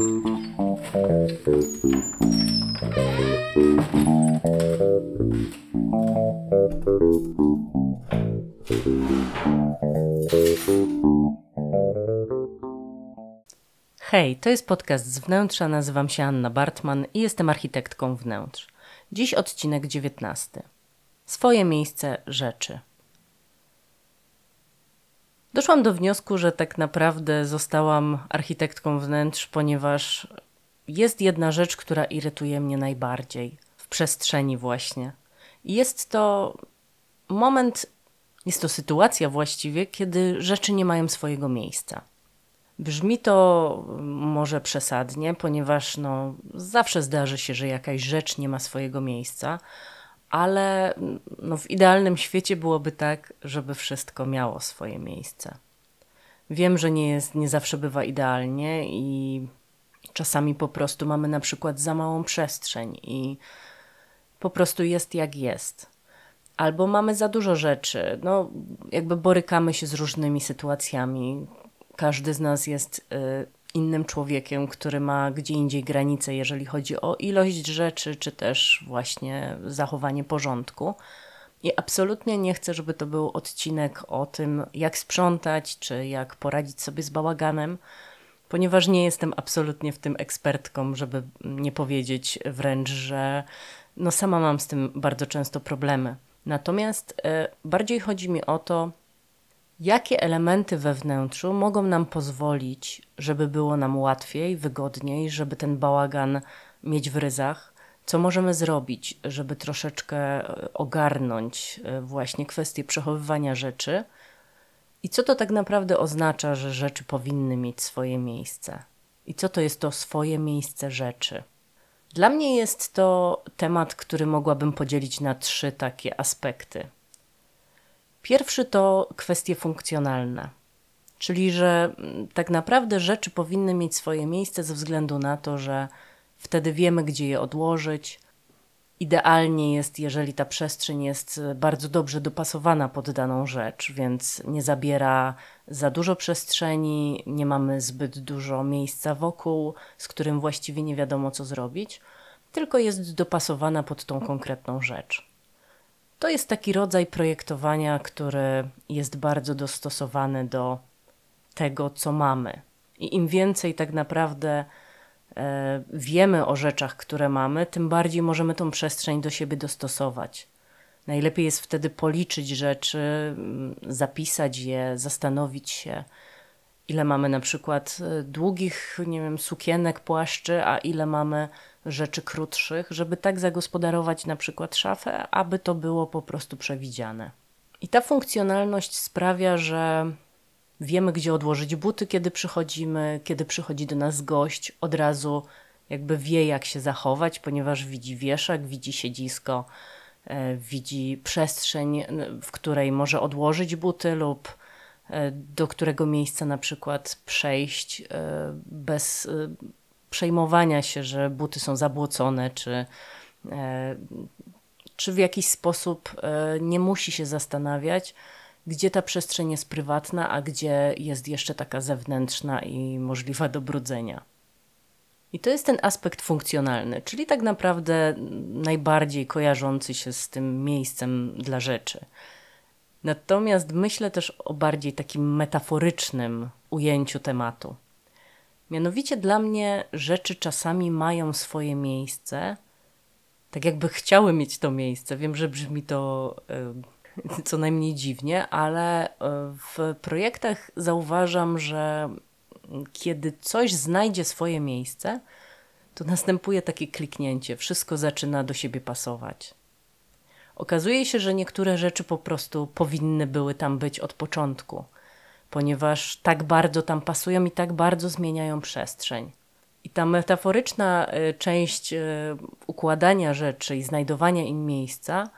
Hej, to jest podcast z wnętrza. Nazywam się Anna Bartman i jestem architektką wnętrz. Dziś odcinek 19. Swoje miejsce rzeczy. Doszłam do wniosku, że tak naprawdę zostałam architektką wnętrz, ponieważ jest jedna rzecz, która irytuje mnie najbardziej w przestrzeni, właśnie. Jest to moment, jest to sytuacja właściwie, kiedy rzeczy nie mają swojego miejsca. Brzmi to może przesadnie, ponieważ no, zawsze zdarzy się, że jakaś rzecz nie ma swojego miejsca, ale no, w idealnym świecie byłoby tak, żeby wszystko miało swoje miejsce. Wiem, że nie jest, nie zawsze bywa idealnie i czasami po prostu mamy na przykład za małą przestrzeń i po prostu jest jak jest. Albo mamy za dużo rzeczy, no jakby borykamy się z różnymi sytuacjami. Każdy z nas jest y, innym człowiekiem, który ma gdzie indziej granice, jeżeli chodzi o ilość rzeczy, czy też właśnie zachowanie porządku. I absolutnie nie chcę, żeby to był odcinek o tym, jak sprzątać, czy jak poradzić sobie z bałaganem, ponieważ nie jestem absolutnie w tym ekspertką, żeby nie powiedzieć wręcz, że no sama mam z tym bardzo często problemy. Natomiast y, bardziej chodzi mi o to, jakie elementy we wnętrzu mogą nam pozwolić, żeby było nam łatwiej, wygodniej, żeby ten bałagan mieć w ryzach, co możemy zrobić, żeby troszeczkę e, ogarnąć e, właśnie kwestię przechowywania rzeczy i co to tak naprawdę oznacza, że rzeczy powinny mieć swoje miejsce i co to jest to swoje miejsce rzeczy. Dla mnie jest to temat, który mogłabym podzielić na trzy takie aspekty. Pierwszy to kwestie funkcjonalne, czyli że mm, tak naprawdę rzeczy powinny mieć swoje miejsce ze względu na to, że wtedy wiemy, gdzie je odłożyć. Idealnie jest, jeżeli ta przestrzeń jest bardzo dobrze dopasowana pod daną rzecz, więc nie zabiera za dużo przestrzeni, nie mamy zbyt dużo miejsca wokół, z którym właściwie nie wiadomo, co zrobić, tylko jest dopasowana pod tą konkretną rzecz. To jest taki rodzaj projektowania, który jest bardzo dostosowany do tego, co mamy. I im więcej tak naprawdę e, wiemy o rzeczach, które mamy, tym bardziej możemy tą przestrzeń do siebie dostosować. Najlepiej jest wtedy policzyć rzeczy, zapisać je, zastanowić się, ile mamy na przykład e, długich, nie wiem, sukienek, płaszczy, a ile mamy rzeczy krótszych, żeby tak zagospodarować na przykład szafę, aby to było po prostu przewidziane. I ta funkcjonalność sprawia, że wiemy, gdzie odłożyć buty, kiedy przychodzimy, kiedy przychodzi do nas gość, od razu jakby wie, jak się zachować, ponieważ widzi wieszak, widzi siedzisko, e, widzi przestrzeń, w której może odłożyć buty lub do którego miejsca na przykład przejść e, bez przejmowania się, że buty są zabłocone, czy, e, czy w jakiś sposób e, nie musi się zastanawiać, gdzie ta przestrzeń jest prywatna, a gdzie jest jeszcze taka zewnętrzna i możliwa do brudzenia. I to jest ten aspekt funkcjonalny, czyli tak naprawdę najbardziej kojarzący się z tym miejscem dla rzeczy. Natomiast myślę też o bardziej takim metaforycznym ujęciu tematu. Mianowicie dla mnie rzeczy czasami mają swoje miejsce, tak jakby chciały mieć to miejsce. Wiem, że brzmi to y, co najmniej dziwnie, ale e, w projektach zauważam, że kiedy coś znajdzie swoje miejsce, to następuje takie kliknięcie, wszystko zaczyna do siebie pasować. Okazuje się, że niektóre rzeczy po prostu powinny były tam być od początku ponieważ tak bardzo tam pasują i tak bardzo zmieniają przestrzeń. I ta metaforyczna y, część y, układania rzeczy i znajdowania im miejsca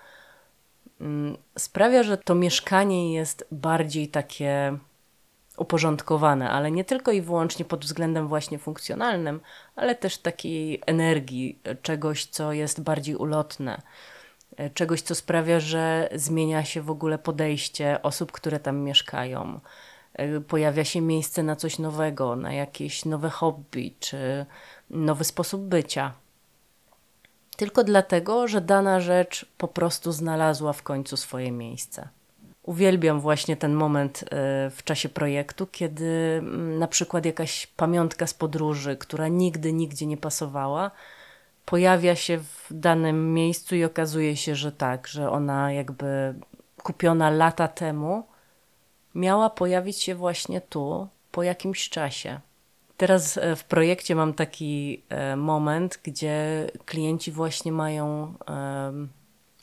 mm, sprawia, że to mieszkanie jest bardziej takie uporządkowane, ale nie tylko i wyłącznie pod względem właśnie funkcjonalnym, ale też takiej energii, czegoś, co jest bardziej ulotne, y, czegoś, co sprawia, że zmienia się w ogóle podejście osób, które tam mieszkają e, pojawia się miejsce na coś nowego, na jakieś nowe hobby czy nowy sposób bycia. Tylko dlatego, że dana rzecz po prostu znalazła w końcu swoje miejsce. Uwielbiam właśnie ten moment e, w czasie projektu, kiedy mm, na przykład jakaś pamiątka z podróży, która nigdy nigdzie nie pasowała, pojawia się w danym miejscu i okazuje się, że tak, że ona jakby kupiona lata temu miała pojawić się właśnie tu po jakimś czasie. Teraz e, w projekcie mam taki e, moment, gdzie klienci właśnie mają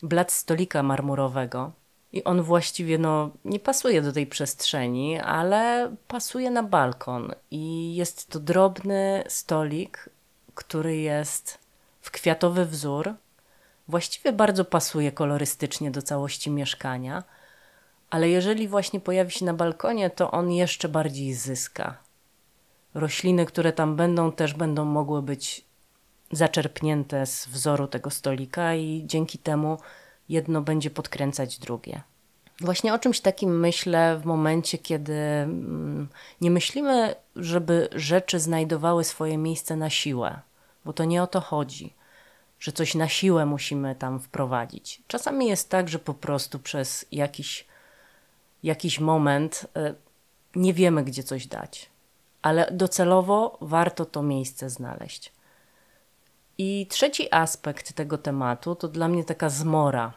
blat stolika marmurowego i on właściwie no, nie pasuje do tej przestrzeni, ale pasuje na balkon. I jest to drobny stolik, który jest kwiatowy wzór. Właściwie bardzo pasuje kolorystycznie do całości mieszkania, ale jeżeli właśnie pojawi się na balkonie, to on jeszcze bardziej zyska. Rośliny, które tam będą, też będą mogły być zaczerpnięte z wzoru tego stolika, i dzięki temu jedno będzie podkręcać drugie. Właśnie o czymś takim myślę w momencie, kiedy mm, nie myślimy, żeby rzeczy znajdowały swoje miejsce na siłę, bo to nie o to chodzi, że coś na siłę musimy tam wprowadzić. Czasami jest tak, że po prostu przez jakiś, jakiś moment y, nie wiemy, gdzie coś dać, ale docelowo warto to miejsce znaleźć. I trzeci aspekt tego tematu to dla mnie taka zmora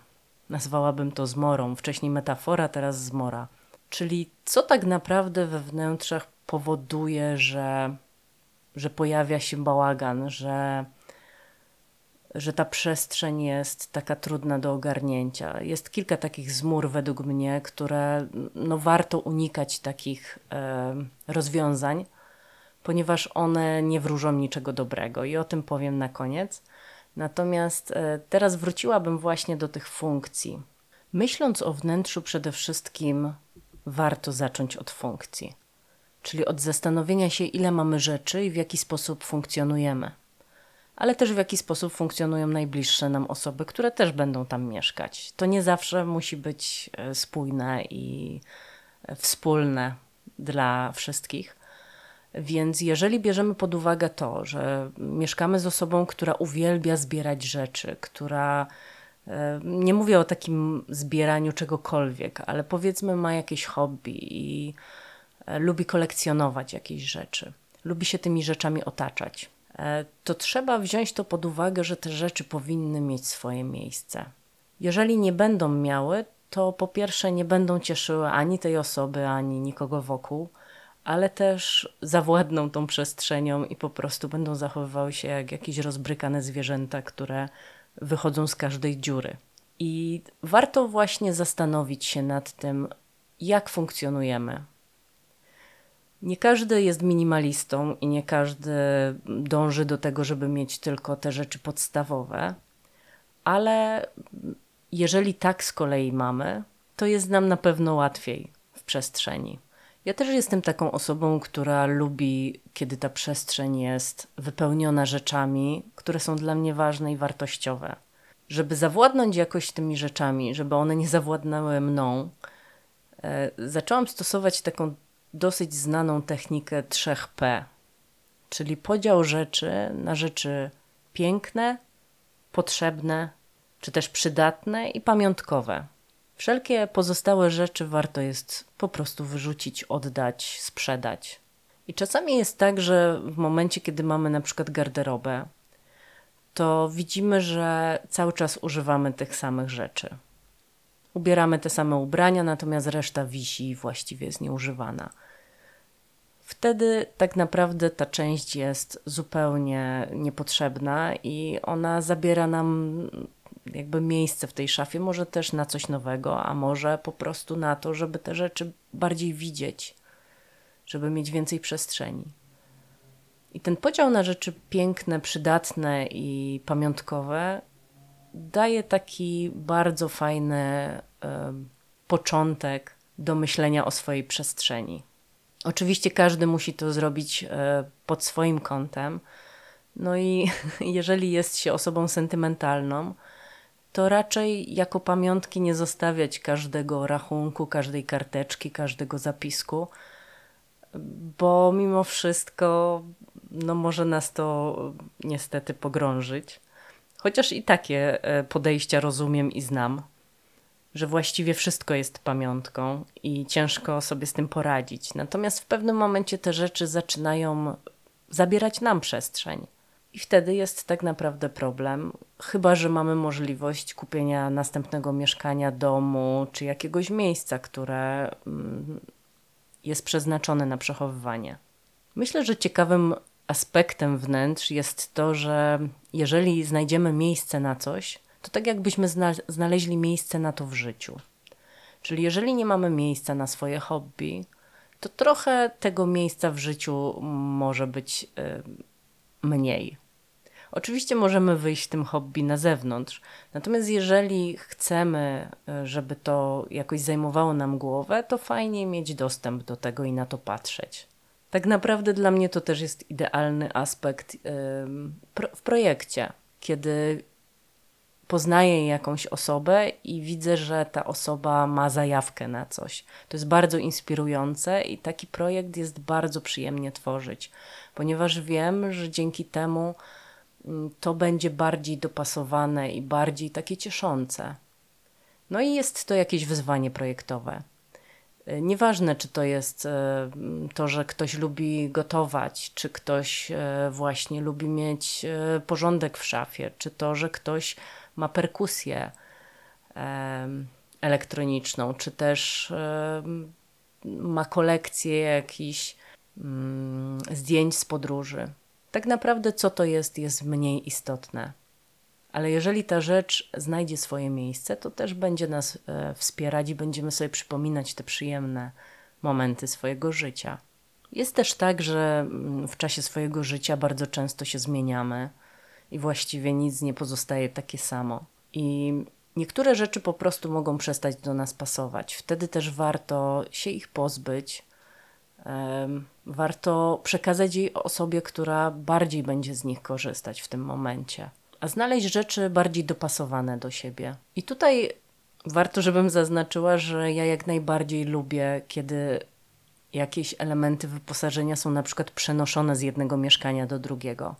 Nazwałabym to zmorą, wcześniej metafora, teraz zmora. Czyli co tak naprawdę we wnętrzach powoduje, że, że pojawia się bałagan, że, że ta przestrzeń jest taka trudna do ogarnięcia. Jest kilka takich zmór według mnie, które no, warto unikać takich e, rozwiązań, ponieważ one nie wróżą niczego dobrego i o tym powiem na koniec. Natomiast e, teraz wróciłabym właśnie do tych funkcji. Myśląc o wnętrzu, przede wszystkim warto zacząć od funkcji, czyli od zastanowienia się, ile mamy rzeczy i w jaki sposób funkcjonujemy, ale też w jaki sposób funkcjonują najbliższe nam osoby, które też będą tam mieszkać. To nie zawsze musi być e, spójne i e, wspólne dla wszystkich więc jeżeli bierzemy pod uwagę to, że mieszkamy z osobą, która uwielbia zbierać rzeczy, która e, nie mówię o takim zbieraniu czegokolwiek, ale powiedzmy ma jakieś hobby i lubi kolekcjonować jakieś rzeczy, lubi się tymi rzeczami otaczać, to trzeba wziąć to pod uwagę, że te rzeczy powinny mieć swoje miejsce. Jeżeli nie będą miały, to po pierwsze nie będą cieszyły ani tej osoby, ani nikogo wokół ale też zawładną tą przestrzenią i po prostu będą zachowywały się jak jakieś rozbrykane zwierzęta, które wychodzą z każdej dziury. I warto właśnie zastanowić się nad tym, jak funkcjonujemy. Nie każdy jest minimalistą i nie każdy dąży do tego, żeby mieć tylko te rzeczy podstawowe, ale jeżeli tak z kolei mamy, to jest nam na pewno łatwiej w przestrzeni. Ja też jestem taką osobą, która lubi, kiedy ta przestrzeń jest wypełniona rzeczami, które są dla mnie ważne i wartościowe. Żeby zawładnąć jakoś tymi rzeczami, żeby one nie zawładnęły mną, e, zaczęłam stosować taką dosyć znaną technikę 3P, czyli podział rzeczy na rzeczy piękne, potrzebne, czy też przydatne i pamiątkowe. Wszelkie pozostałe rzeczy warto jest po prostu wyrzucić, oddać, sprzedać. I czasami jest tak, że w momencie, kiedy mamy na przykład garderobę, to widzimy, że cały czas używamy tych samych rzeczy. Ubieramy te same ubrania, natomiast reszta wisi i właściwie jest nieużywana. Wtedy tak naprawdę ta część jest zupełnie niepotrzebna i ona zabiera nam jakby miejsce w tej szafie, może też na coś nowego, a może po prostu na to, żeby te rzeczy bardziej widzieć, żeby mieć więcej przestrzeni. I ten podział na rzeczy piękne, przydatne i pamiątkowe daje taki bardzo fajny początek do myślenia o swojej przestrzeni. Oczywiście każdy musi to zrobić y, pod swoim kątem. No i jeżeli jest się osobą sentymentalną, to raczej jako pamiątki nie zostawiać każdego rachunku, każdej karteczki, każdego zapisku, bo mimo wszystko no może nas to niestety pogrążyć. Chociaż i takie e, podejścia rozumiem i znam, że właściwie wszystko jest pamiątką i ciężko sobie z tym poradzić. Natomiast w pewnym momencie te rzeczy zaczynają zabierać nam przestrzeń. I wtedy jest tak naprawdę problem, chyba że mamy możliwość kupienia następnego mieszkania, domu czy jakiegoś miejsca, które mm, jest przeznaczone na przechowywanie. Myślę, że ciekawym aspektem wnętrz jest to, że jeżeli znajdziemy miejsce na coś, to tak jakbyśmy znaleźli miejsce na to w życiu. Czyli jeżeli nie mamy miejsca na swoje hobby, to trochę tego miejsca w życiu może być y, mniej. Oczywiście możemy wyjść tym hobby na zewnątrz, natomiast jeżeli chcemy, y, żeby to jakoś zajmowało nam głowę, to fajnie mieć dostęp do tego i na to patrzeć. Tak naprawdę dla mnie to też jest idealny aspekt w projekcie, kiedy poznaję jakąś osobę i widzę, że ta osoba ma zajawkę na coś. To jest bardzo inspirujące i taki projekt jest bardzo przyjemnie tworzyć, ponieważ wiem, że dzięki temu mm, to będzie bardziej dopasowane i bardziej takie cieszące. No i jest to jakieś wyzwanie projektowe. E, nieważne, czy to jest e, to, że ktoś lubi gotować, czy ktoś e, właśnie lubi mieć porządek w szafie, czy to, że ktoś ma perkusję elektroniczną, czy też ma kolekcję jakichś mm, zdjęć z podróży. Tak naprawdę, co to jest, jest mniej istotne ale jeżeli ta rzecz znajdzie swoje miejsce, to też będzie nas e, wspierać i będziemy sobie przypominać te przyjemne momenty swojego życia. Jest też tak, że mm, w czasie swojego życia bardzo często się zmieniamy i właściwie nic nie pozostaje takie samo. I niektóre rzeczy po prostu mogą przestać do nas pasować. Wtedy też warto się ich pozbyć. Warto przekazać jej osobie, która bardziej będzie z nich korzystać w tym momencie a znaleźć rzeczy bardziej dopasowane do siebie. I tutaj warto, żebym zaznaczyła, że ja jak najbardziej lubię, kiedy jakieś elementy wyposażenia są na przykład przenoszone z jednego mieszkania do drugiego.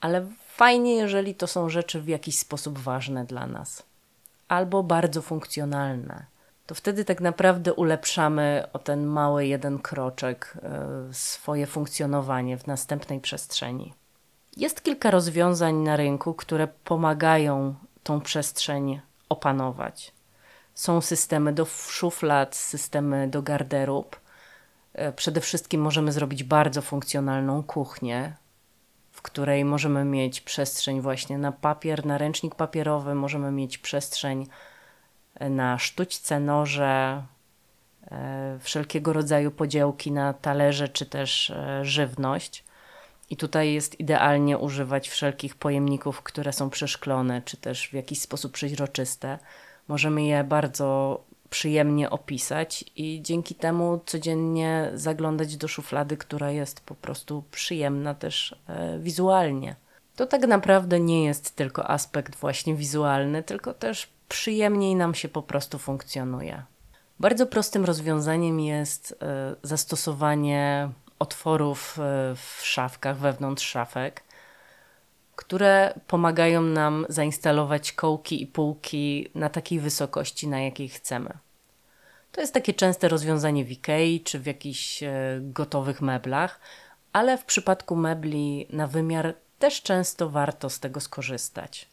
Ale fajnie, jeżeli to są rzeczy w jakiś sposób ważne dla nas albo bardzo funkcjonalne. To wtedy tak naprawdę ulepszamy o ten mały jeden kroczek y, swoje funkcjonowanie w następnej przestrzeni. Jest kilka rozwiązań na rynku, które pomagają tą przestrzeń opanować. Są systemy do szuflad, systemy do garderób. E, przede wszystkim możemy zrobić bardzo funkcjonalną kuchnię, w której możemy mieć przestrzeń właśnie na papier, na ręcznik papierowy, możemy mieć przestrzeń e, na sztućce, noże, e, wszelkiego rodzaju podziałki na talerze czy też żywność. I tutaj jest idealnie używać wszelkich pojemników, które są przeszklone, czy też w jakiś sposób przeźroczyste. Możemy je bardzo przyjemnie opisać i dzięki temu codziennie zaglądać do szuflady, która jest po prostu przyjemna też e, wizualnie. To tak naprawdę nie jest tylko aspekt właśnie wizualny, tylko też przyjemniej nam się po prostu funkcjonuje. Bardzo prostym rozwiązaniem jest e, zastosowanie otworów e, w szafkach, wewnątrz szafek, które pomagają nam zainstalować kołki i półki na takiej wysokości, na jakiej chcemy. To jest takie częste rozwiązanie w Ikei czy w jakichś e, gotowych meblach, ale w przypadku mebli na wymiar też często warto z tego skorzystać.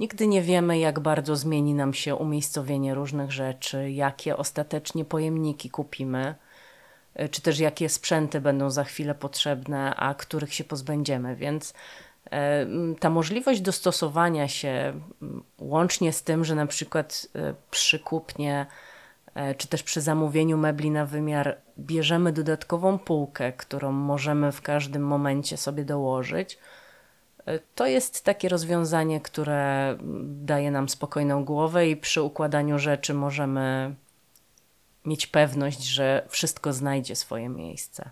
Nigdy nie wiemy, jak bardzo zmieni nam się umiejscowienie różnych rzeczy, jakie ostatecznie pojemniki kupimy czy też jakie sprzęty będą za chwilę potrzebne, a których się pozbędziemy. Więc e, ta możliwość dostosowania się, łącznie z tym, że na przykład e, przy kupnie czy też przy zamówieniu mebli na wymiar bierzemy dodatkową półkę, którą możemy w każdym momencie sobie dołożyć, to jest takie rozwiązanie, które daje nam spokojną głowę i przy układaniu rzeczy możemy mieć pewność, że wszystko znajdzie swoje miejsce.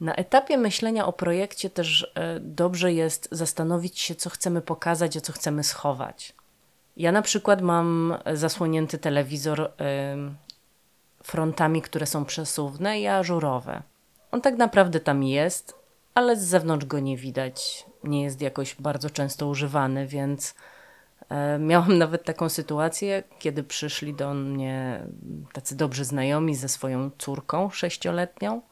Na etapie myślenia o projekcie też e, dobrze jest zastanowić się, co chcemy pokazać, a co chcemy schować. Ja na przykład mam zasłonięty telewizor frontami, które są przesuwne i ażurowe. On tak naprawdę tam jest, ale z zewnątrz go nie widać. Nie jest jakoś bardzo często używany, więc e, miałam nawet taką sytuację, kiedy przyszli do mnie tacy dobrzy znajomi ze swoją córką sześcioletnią.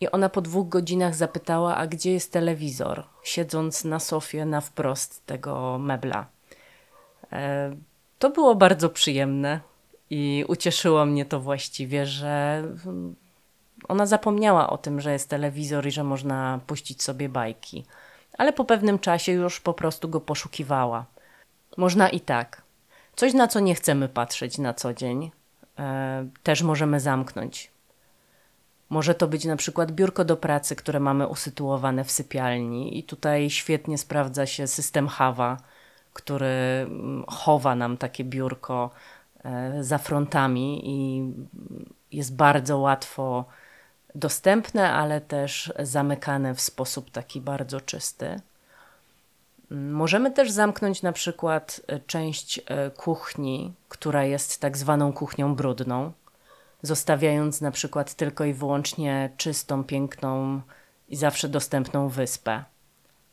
I ona po dwóch godzinach zapytała, a gdzie jest telewizor, siedząc na sofie na wprost tego mebla. E, to było bardzo przyjemne i ucieszyło mnie to właściwie, że ona zapomniała o tym, że jest telewizor i że można puścić sobie bajki. Ale po pewnym czasie już po prostu go poszukiwała. Można i tak. Coś, na co nie chcemy patrzeć na co dzień, e, też możemy zamknąć. Może to być na przykład biurko do pracy, które mamy usytuowane w sypialni, i tutaj świetnie sprawdza się system Hava, który mm, chowa nam takie biurko e, za frontami i jest bardzo łatwo dostępne, ale też zamykane w sposób taki bardzo czysty. Możemy też zamknąć na przykład e, część e, kuchni, która jest tak zwaną kuchnią brudną, zostawiając na przykład tylko i wyłącznie czystą, piękną i zawsze dostępną wyspę.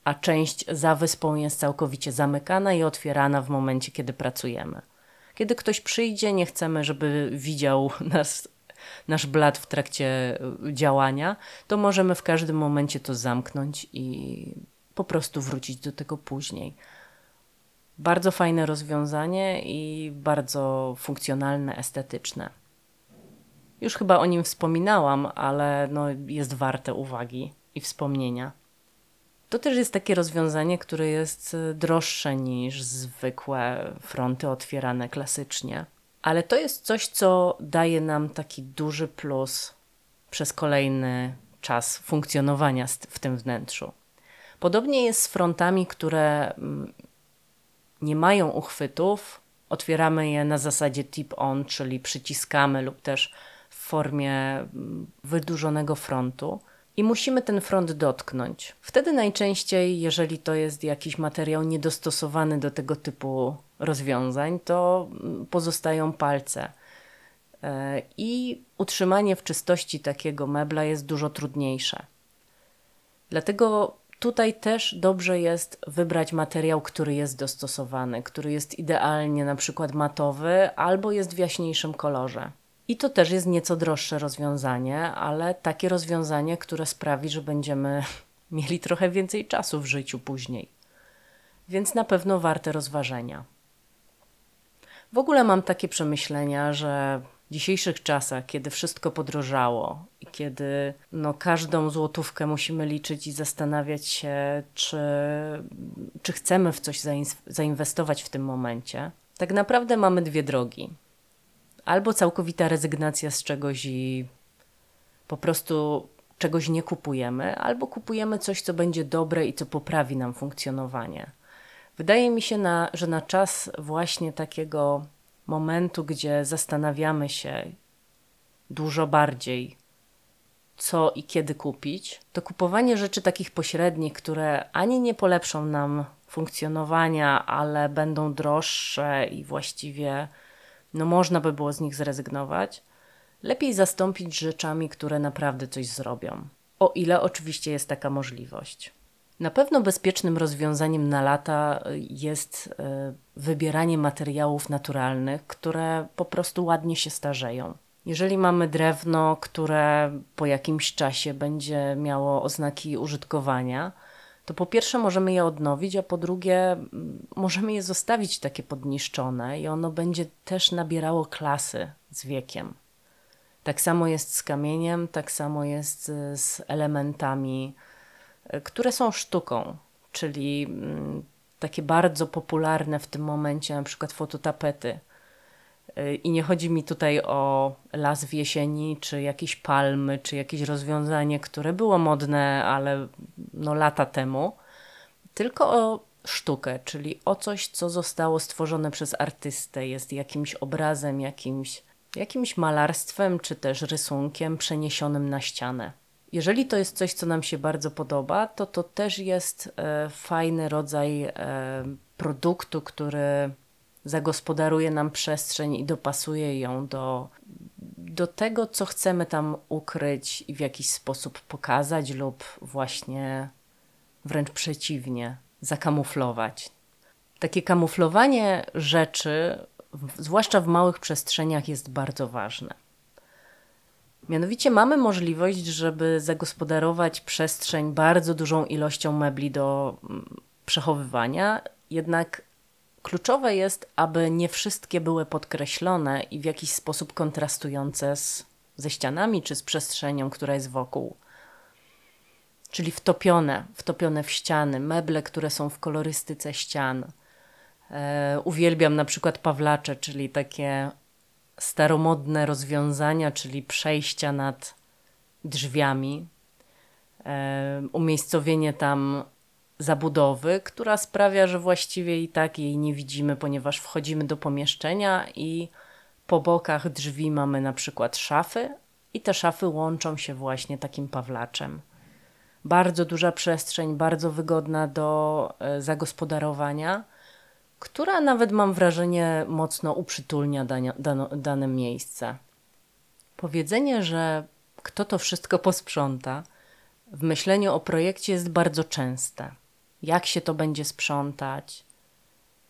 A część za wyspą jest całkowicie zamykana i otwierana w momencie, kiedy pracujemy. Kiedy ktoś przyjdzie, nie chcemy, żeby widział nas nasz blat w trakcie y, działania, to możemy w każdym momencie to zamknąć i po prostu wrócić do tego później. Bardzo fajne rozwiązanie i bardzo funkcjonalne, estetyczne. Już chyba o nim wspominałam, ale no jest warte uwagi i wspomnienia. To też jest takie rozwiązanie, które jest y, droższe niż zwykłe fronty otwierane klasycznie ale to jest coś, co daje nam taki duży plus przez kolejny czas funkcjonowania w tym wnętrzu. Podobnie jest z frontami, które mm, nie mają uchwytów. Otwieramy je na zasadzie tip-on, czyli przyciskamy lub też w formie mm, wydłużonego frontu i musimy ten front dotknąć. Wtedy najczęściej, jeżeli to jest jakiś materiał niedostosowany do tego typu rozwiązań, to pozostają palce. E, I utrzymanie w czystości takiego mebla jest dużo trudniejsze. Dlatego tutaj też dobrze jest wybrać materiał, który jest dostosowany, który jest idealnie na przykład matowy albo jest w jaśniejszym kolorze. I to też jest nieco droższe rozwiązanie, ale takie rozwiązanie, które sprawi, że będziemy mieli trochę więcej czasu w życiu później. Więc na pewno warte rozważenia. W ogóle mam takie przemyślenia, że w dzisiejszych czasach, kiedy wszystko podrożało kiedy no, każdą złotówkę musimy liczyć i zastanawiać się, czy, czy chcemy w coś zainwestować w tym momencie, tak naprawdę mamy dwie drogi albo całkowita rezygnacja z czegoś i po prostu czegoś nie kupujemy, albo kupujemy coś, co będzie dobre i co poprawi nam funkcjonowanie. Wydaje mi się, na, że na czas właśnie takiego momentu, gdzie zastanawiamy się dużo bardziej, co i kiedy kupić, to kupowanie rzeczy takich pośrednich, które ani nie polepszą nam funkcjonowania, ale będą droższe i właściwie no można by było z nich zrezygnować, lepiej zastąpić rzeczami, które naprawdę coś zrobią. O ile oczywiście jest taka możliwość. Na pewno bezpiecznym rozwiązaniem na lata jest e, wybieranie materiałów naturalnych, które po prostu ładnie się starzeją. Jeżeli mamy drewno, które po jakimś czasie będzie miało oznaki użytkowania, to po pierwsze możemy je odnowić, a po drugie mm, możemy je zostawić takie podniszczone i ono będzie też nabierało klasy z wiekiem. Tak samo jest z kamieniem, tak samo jest z elementami, e, które są sztuką, czyli mm, takie bardzo popularne w tym momencie, na przykład fototapety i nie chodzi mi tutaj o las w jesieni, czy jakieś palmy, czy jakieś rozwiązanie, które było modne, ale no lata temu, tylko o sztukę, czyli o coś, co zostało stworzone przez artystę, jest jakimś obrazem, jakimś, jakimś malarstwem, czy też rysunkiem przeniesionym na ścianę. Jeżeli to jest coś, co nam się bardzo podoba, to to też jest e, fajny rodzaj e, produktu, który zagospodaruje nam przestrzeń i dopasuje ją do, do tego, co chcemy tam ukryć i w jakiś sposób pokazać, lub właśnie wręcz przeciwnie, zakamuflować. Takie kamuflowanie rzeczy, zwłaszcza w małych przestrzeniach, jest bardzo ważne. Mianowicie mamy możliwość, żeby zagospodarować przestrzeń bardzo dużą ilością mebli do mm, przechowywania, jednak kluczowe jest, aby nie wszystkie były podkreślone i w jakiś sposób kontrastujące z, ze ścianami czy z przestrzenią, która jest wokół. Czyli wtopione, wtopione w ściany, meble, które są w kolorystyce ścian. E, uwielbiam na przykład pawlacze, czyli takie staromodne rozwiązania, czyli przejścia nad drzwiami, e, umiejscowienie tam zabudowy, która sprawia, że właściwie i tak jej nie widzimy, ponieważ wchodzimy do pomieszczenia i po bokach drzwi mamy na przykład szafy i te szafy łączą się właśnie takim pawlaczem. Bardzo duża przestrzeń, bardzo wygodna do e, zagospodarowania która nawet mam wrażenie mocno uprzytulnia dane, dane, dane miejsce. Powiedzenie, że kto to wszystko posprząta, w myśleniu o projekcie jest bardzo częste. Jak się to będzie sprzątać,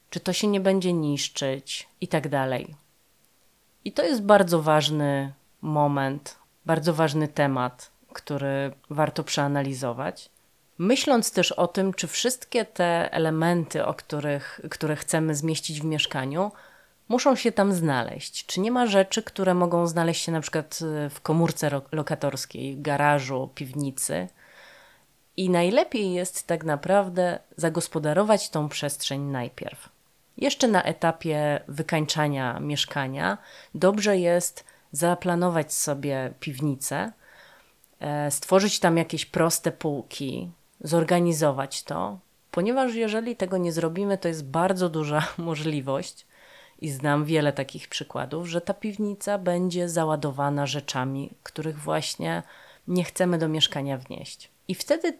czy to się nie będzie niszczyć i tak dalej. I to jest bardzo ważny moment, bardzo ważny temat, który warto przeanalizować. Myśląc też o tym, czy wszystkie te elementy, o których, które chcemy zmieścić w mieszkaniu, muszą się tam znaleźć. Czy nie ma rzeczy, które mogą znaleźć się na przykład w komórce lokatorskiej, garażu, piwnicy? I najlepiej jest tak naprawdę zagospodarować tą przestrzeń najpierw. Jeszcze na etapie wykańczania mieszkania dobrze jest zaplanować sobie piwnicę, e, stworzyć tam jakieś proste półki, zorganizować to, ponieważ jeżeli tego nie zrobimy, to jest bardzo duża możliwość, i znam wiele takich przykładów, że ta piwnica będzie załadowana rzeczami, których właśnie nie chcemy do mieszkania wnieść. I wtedy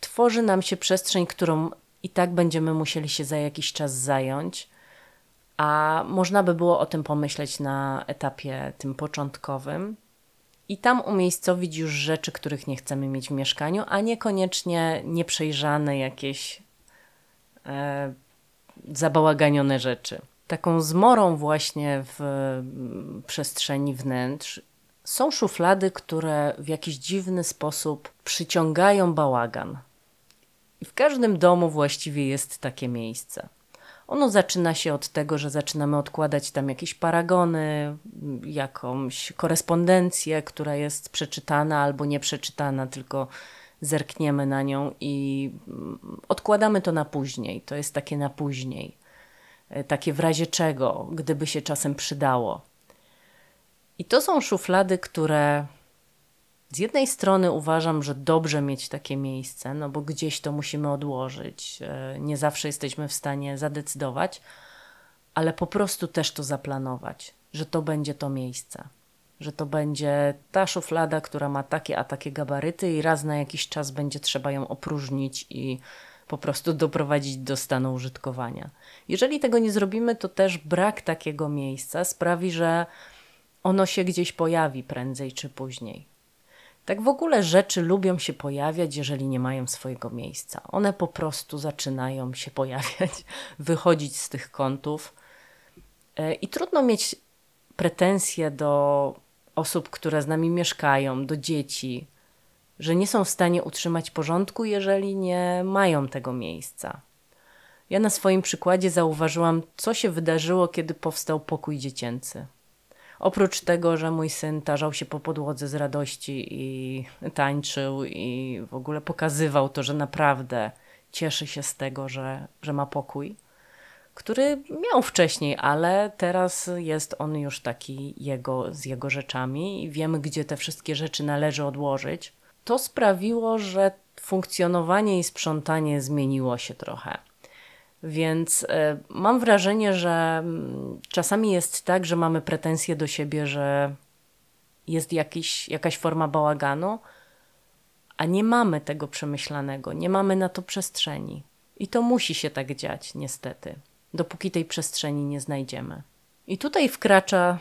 tworzy nam się przestrzeń, którą i tak będziemy musieli się za jakiś czas zająć, a można by było o tym pomyśleć na etapie tym początkowym, i tam umiejscowić już rzeczy, których nie chcemy mieć w mieszkaniu, a niekoniecznie nieprzejrzane jakieś e, zabałaganione rzeczy. Taką zmorą właśnie w przestrzeni wnętrz są szuflady, które w jakiś dziwny sposób przyciągają bałagan. I w każdym domu właściwie jest takie miejsce. Ono zaczyna się od tego, że zaczynamy odkładać tam jakieś paragony, jakąś korespondencję, która jest przeczytana albo nieprzeczytana, tylko zerkniemy na nią i mm, odkładamy to na później. To jest takie na później. E, takie w razie czego, gdyby się czasem przydało. I to są szuflady, które z jednej strony uważam, że dobrze mieć takie miejsce, no bo gdzieś to musimy odłożyć. E, nie zawsze jesteśmy w stanie zadecydować, ale po prostu też to zaplanować, że to będzie to miejsce. Że to będzie ta szuflada, która ma takie a takie gabaryty, i raz na jakiś czas będzie trzeba ją opróżnić i po prostu doprowadzić do stanu użytkowania. Jeżeli tego nie zrobimy, to też brak takiego miejsca sprawi, że ono się gdzieś pojawi prędzej czy później. Tak w ogóle rzeczy lubią się pojawiać, jeżeli nie mają swojego miejsca. One po prostu zaczynają się pojawiać, wychodzić z tych kątów. E, I trudno mieć pretensje do osób, które z nami mieszkają, do dzieci, że nie są w stanie utrzymać porządku, jeżeli nie mają tego miejsca. Ja na swoim przykładzie zauważyłam, co się wydarzyło, kiedy powstał pokój dziecięcy. Oprócz tego, że mój syn tarzał się po podłodze z radości i tańczył i w ogóle pokazywał to, że naprawdę cieszy się z tego, że, że ma pokój, który miał wcześniej, ale teraz jest on już taki jego, z jego rzeczami i wiemy, gdzie te wszystkie rzeczy należy odłożyć. To sprawiło, że funkcjonowanie i sprzątanie zmieniło się trochę. Więc e, mam wrażenie, że mm, czasami jest tak, że mamy pretensje do siebie, że jest jakiś, jakaś forma bałaganu, a nie mamy tego przemyślanego, nie mamy na to przestrzeni. I to musi się tak dziać, niestety, dopóki tej przestrzeni nie znajdziemy. I tutaj wkracza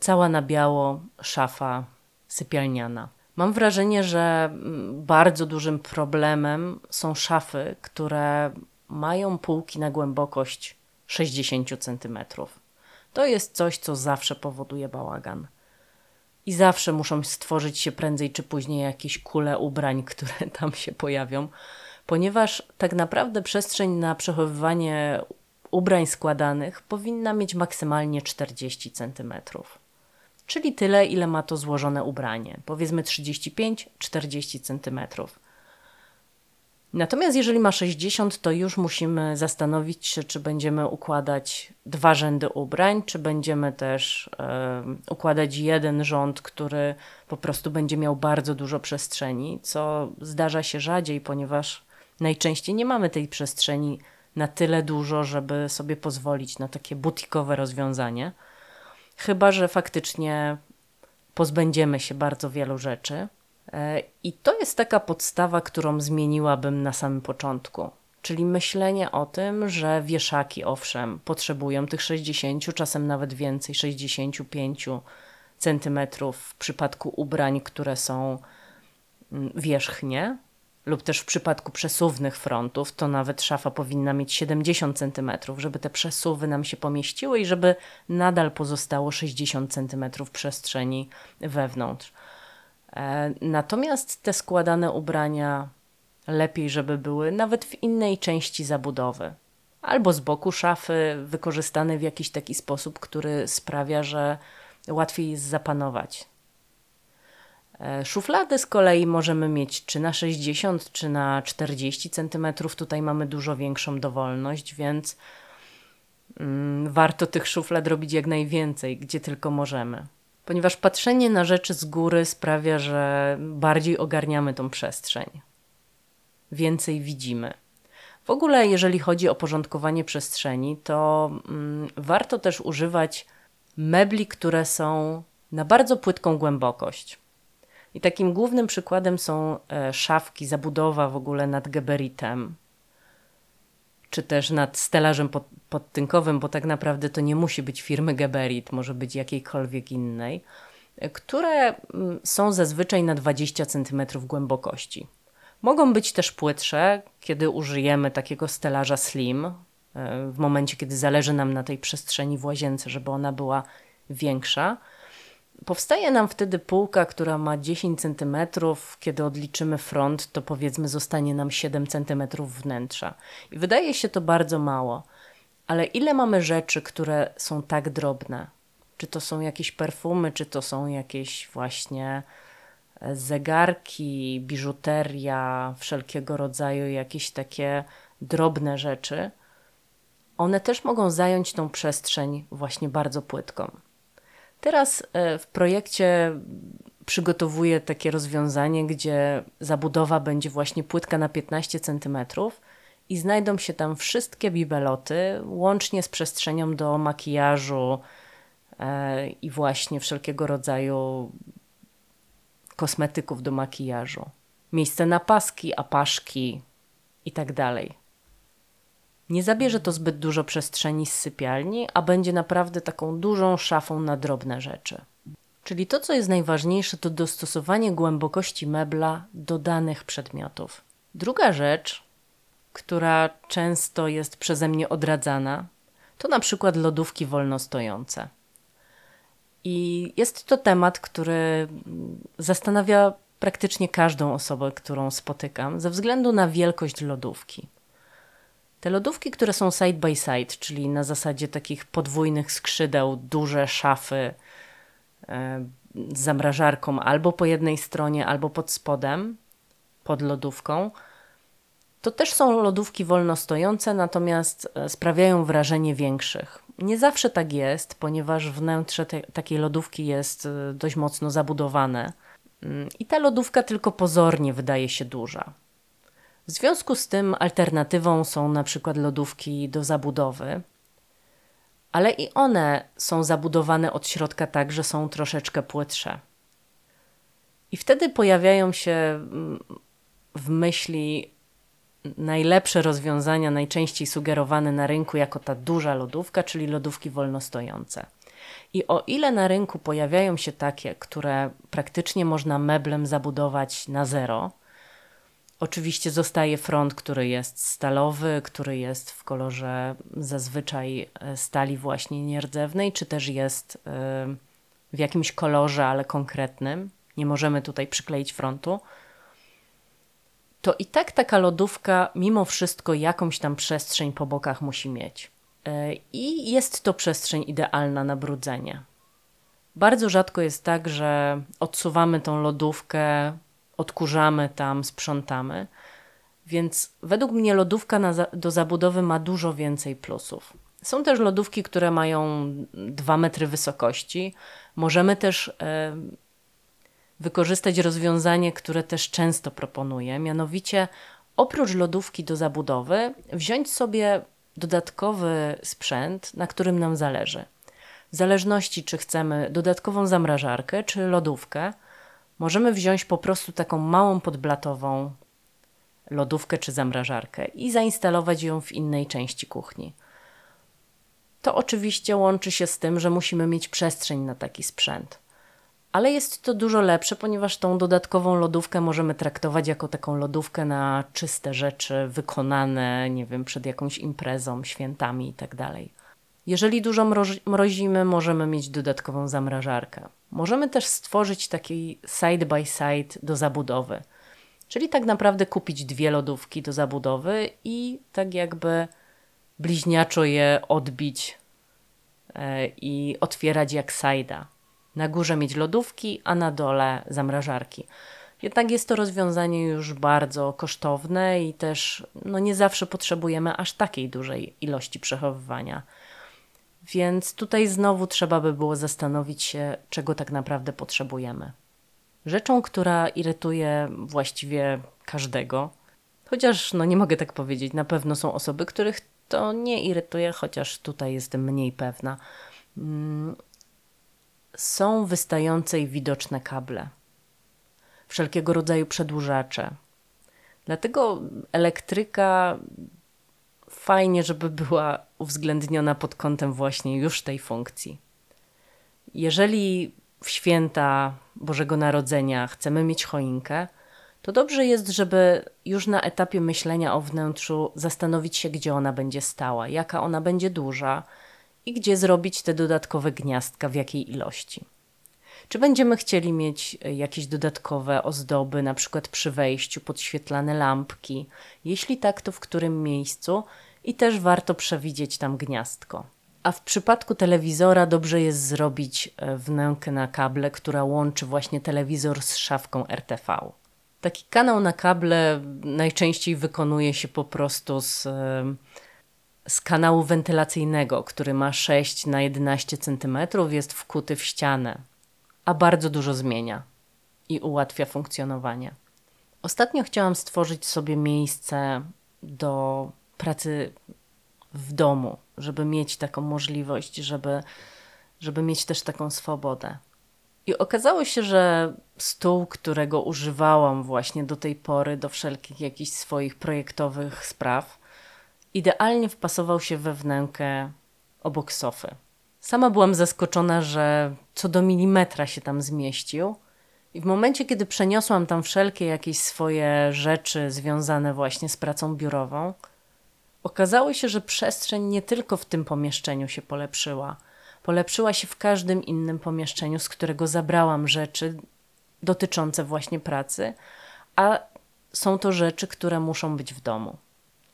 cała na biało szafa sypialniana. Mam wrażenie, że mm, bardzo dużym problemem są szafy, które mają półki na głębokość 60 cm. To jest coś, co zawsze powoduje bałagan. I zawsze muszą stworzyć się prędzej czy później jakieś kule ubrań, które tam się pojawią, ponieważ tak naprawdę przestrzeń na przechowywanie ubrań składanych powinna mieć maksymalnie 40 cm. Czyli tyle, ile ma to złożone ubranie. Powiedzmy 35-40 cm. Natomiast jeżeli ma 60, to już musimy zastanowić się, czy będziemy układać dwa rzędy ubrań, czy będziemy też e, układać jeden rząd, który po prostu będzie miał bardzo dużo przestrzeni, co zdarza się rzadziej, ponieważ najczęściej nie mamy tej przestrzeni na tyle dużo, żeby sobie pozwolić na takie butikowe rozwiązanie. Chyba, że faktycznie pozbędziemy się bardzo wielu rzeczy. E, I to jest taka podstawa, którą zmieniłabym na samym początku. Czyli myślenie o tym, że wieszaki, owszem, potrzebują tych 60, czasem nawet więcej, 65 centymetrów w przypadku ubrań, które są mm, wierzchnie, lub też w przypadku przesuwnych frontów, to nawet szafa powinna mieć 70 cm, żeby te przesuwy nam się pomieściły i żeby nadal pozostało 60 cm przestrzeni wewnątrz. E, natomiast te składane ubrania lepiej, żeby były nawet w innej części zabudowy. Albo z boku szafy, wykorzystane w jakiś taki sposób, który sprawia, że łatwiej jest zapanować. E, szuflady z kolei możemy mieć czy na 60, czy na 40 cm. Tutaj mamy dużo większą dowolność, więc mm, warto tych szuflad robić jak najwięcej, gdzie tylko możemy ponieważ patrzenie na rzeczy z góry sprawia, że bardziej ogarniamy tą przestrzeń. Więcej widzimy. W ogóle, jeżeli chodzi o porządkowanie przestrzeni, to mm, warto też używać mebli, które są na bardzo płytką głębokość. I takim głównym przykładem są e, szafki, zabudowa w ogóle nad geberitem, czy też nad stelażem pod, podtynkowym, bo tak naprawdę to nie musi być firmy Geberit, może być jakiejkolwiek innej, które mm, są zazwyczaj na 20 cm głębokości. Mogą być też płytsze, kiedy użyjemy takiego stelaża slim, e, w momencie, kiedy zależy nam na tej przestrzeni w łazience, żeby ona była większa. Powstaje nam wtedy półka, która ma 10 cm. Kiedy odliczymy front, to powiedzmy zostanie nam 7 cm wnętrza. I wydaje się to bardzo mało. Ale ile mamy rzeczy, które są tak drobne? Czy to są jakieś perfumy, czy to są jakieś właśnie e, zegarki, biżuteria, wszelkiego rodzaju jakieś takie drobne rzeczy. One też mogą zająć tą przestrzeń właśnie bardzo płytką. Teraz e, w projekcie przygotowuję takie rozwiązanie, gdzie zabudowa będzie właśnie płytka na 15 cm i znajdą się tam wszystkie bibeloty, łącznie z przestrzenią do makijażu e, i właśnie wszelkiego rodzaju kosmetyków do makijażu. Miejsce na paski, apaszki i tak dalej. Nie zabierze to zbyt dużo przestrzeni z sypialni, a będzie naprawdę taką dużą szafą na drobne rzeczy. Czyli to, co jest najważniejsze, to dostosowanie głębokości mebla do danych przedmiotów. Druga rzecz, która często jest przeze mnie odradzana, to na przykład lodówki wolnostojące. I jest to temat, który zastanawia praktycznie każdą osobę, którą spotykam, ze względu na wielkość lodówki. Te lodówki, które są side by side, czyli na zasadzie takich podwójnych skrzydeł, duże szafy e, z zamrażarką albo po jednej stronie, albo pod spodem, pod lodówką, to też są lodówki wolno stojące, natomiast e, sprawiają wrażenie większych. Nie zawsze tak jest, ponieważ wnętrze te, takiej lodówki jest e, dość mocno zabudowane mm, i ta lodówka tylko pozornie wydaje się duża. W związku z tym alternatywą są na przykład lodówki do zabudowy, ale i one są zabudowane od środka tak, że są troszeczkę płytsze. I wtedy pojawiają się mm, w myśli najlepsze rozwiązania, najczęściej sugerowane na rynku jako ta duża lodówka, czyli lodówki wolnostojące. I o ile na rynku pojawiają się takie, które praktycznie można meblem zabudować na zero, oczywiście zostaje front, który jest stalowy, który jest w kolorze zazwyczaj e, stali właśnie nierdzewnej, czy też jest e, w jakimś kolorze, ale konkretnym. Nie możemy tutaj przykleić frontu. To i tak taka lodówka, mimo wszystko, jakąś tam przestrzeń po bokach musi mieć. E, I jest to przestrzeń idealna na brudzenie. Bardzo rzadko jest tak, że odsuwamy tą lodówkę, odkurzamy tam, sprzątamy. Więc według mnie lodówka na, do zabudowy ma dużo więcej plusów. Są też lodówki, które mają 2 metry wysokości. Możemy też e, wykorzystać rozwiązanie, które też często proponuję, mianowicie oprócz lodówki do zabudowy wziąć sobie dodatkowy sprzęt, na którym nam zależy. W zależności, czy chcemy dodatkową zamrażarkę, czy lodówkę, możemy wziąć po prostu taką małą podblatową lodówkę czy zamrażarkę i zainstalować ją w innej części kuchni. To oczywiście łączy się z tym, że musimy mieć przestrzeń na taki sprzęt. Ale jest to dużo lepsze, ponieważ tą dodatkową lodówkę możemy traktować jako taką lodówkę na czyste rzeczy wykonane, nie wiem, przed jakąś imprezą, świętami itd. Tak Jeżeli dużo mrozimy, możemy mieć dodatkową zamrażarkę. Możemy też stworzyć taki side by side do zabudowy. Czyli tak naprawdę kupić dwie lodówki do zabudowy i tak jakby bliźniaczo je odbić e, i otwierać jak sajda. Na górze mieć lodówki, a na dole zamrażarki. Jednak jest to rozwiązanie już bardzo kosztowne i też no nie zawsze potrzebujemy aż takiej dużej ilości przechowywania. Więc tutaj znowu trzeba by było zastanowić się, czego tak naprawdę potrzebujemy. Rzeczą, która irytuje właściwie każdego, chociaż no nie mogę tak powiedzieć, na pewno są osoby, których to nie irytuje, chociaż tutaj jestem mniej pewna. Są wystające i widoczne kable, wszelkiego rodzaju przedłużacze. Dlatego elektryka fajnie, żeby była uwzględniona pod kątem właśnie już tej funkcji. Jeżeli w święta Bożego Narodzenia chcemy mieć choinkę, to dobrze jest, żeby już na etapie myślenia o wnętrzu zastanowić się, gdzie ona będzie stała, jaka ona będzie duża i gdzie zrobić te dodatkowe gniazdka, w jakiej ilości. Czy będziemy chcieli mieć e, jakieś dodatkowe ozdoby, na przykład przy wejściu, podświetlane lampki? Jeśli tak, to w którym miejscu? I też warto przewidzieć tam gniazdko. A w przypadku telewizora dobrze jest zrobić e, wnękę na kable, która łączy właśnie telewizor z szafką RTV. Taki kanał na kable najczęściej wykonuje się po prostu z, e, z kanału wentylacyjnego, który ma 6 na 11 cm, jest wkuty w ścianę, a bardzo dużo zmienia i ułatwia funkcjonowanie. Ostatnio chciałam stworzyć sobie miejsce do pracy w domu, żeby mieć taką możliwość, żeby, żeby mieć też taką swobodę. I okazało się, że stół, którego używałam właśnie do tej pory do wszelkich jakichś swoich projektowych spraw, idealnie wpasował się we wnękę obok sofy. Sama byłam zaskoczona, że co do milimetra się tam zmieścił. I w momencie, kiedy przeniosłam tam wszelkie jakieś swoje rzeczy związane właśnie z pracą biurową, Okazało się, że przestrzeń nie tylko w tym pomieszczeniu się polepszyła. Polepszyła się w każdym innym pomieszczeniu, z którego zabrałam rzeczy dotyczące właśnie pracy, a są to rzeczy, które muszą być w domu.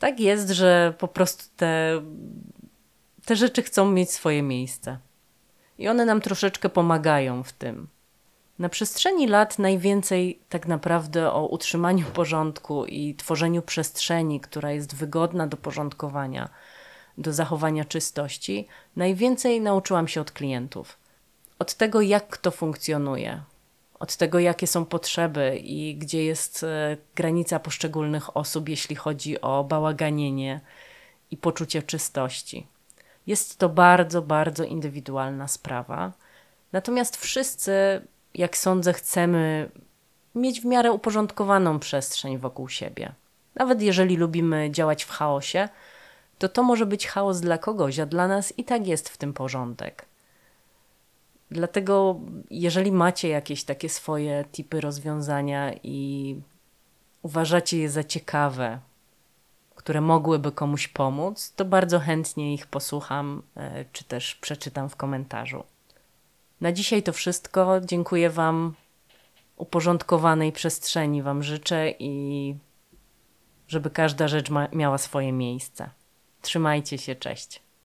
Tak jest, że po prostu te, te rzeczy chcą mieć swoje miejsce. I one nam troszeczkę pomagają w tym. Na przestrzeni lat najwięcej tak naprawdę o utrzymaniu porządku i tworzeniu przestrzeni, która jest wygodna do porządkowania, do zachowania czystości, najwięcej nauczyłam się od klientów. Od tego, jak to funkcjonuje, od tego, jakie są potrzeby i gdzie jest e, granica poszczególnych osób, jeśli chodzi o bałaganienie i poczucie czystości. Jest to bardzo, bardzo indywidualna sprawa. Natomiast wszyscy jak sądzę, chcemy mieć w miarę uporządkowaną przestrzeń wokół siebie. Nawet jeżeli lubimy działać w chaosie, to to może być chaos dla kogoś, a dla nas i tak jest w tym porządek. Dlatego, jeżeli macie jakieś takie swoje typy rozwiązania i uważacie je za ciekawe, które mogłyby komuś pomóc, to bardzo chętnie ich posłucham, e, czy też przeczytam w komentarzu. Na dzisiaj to wszystko. Dziękuję Wam. Uporządkowanej przestrzeni Wam życzę i żeby każda rzecz miała swoje miejsce. Trzymajcie się, cześć.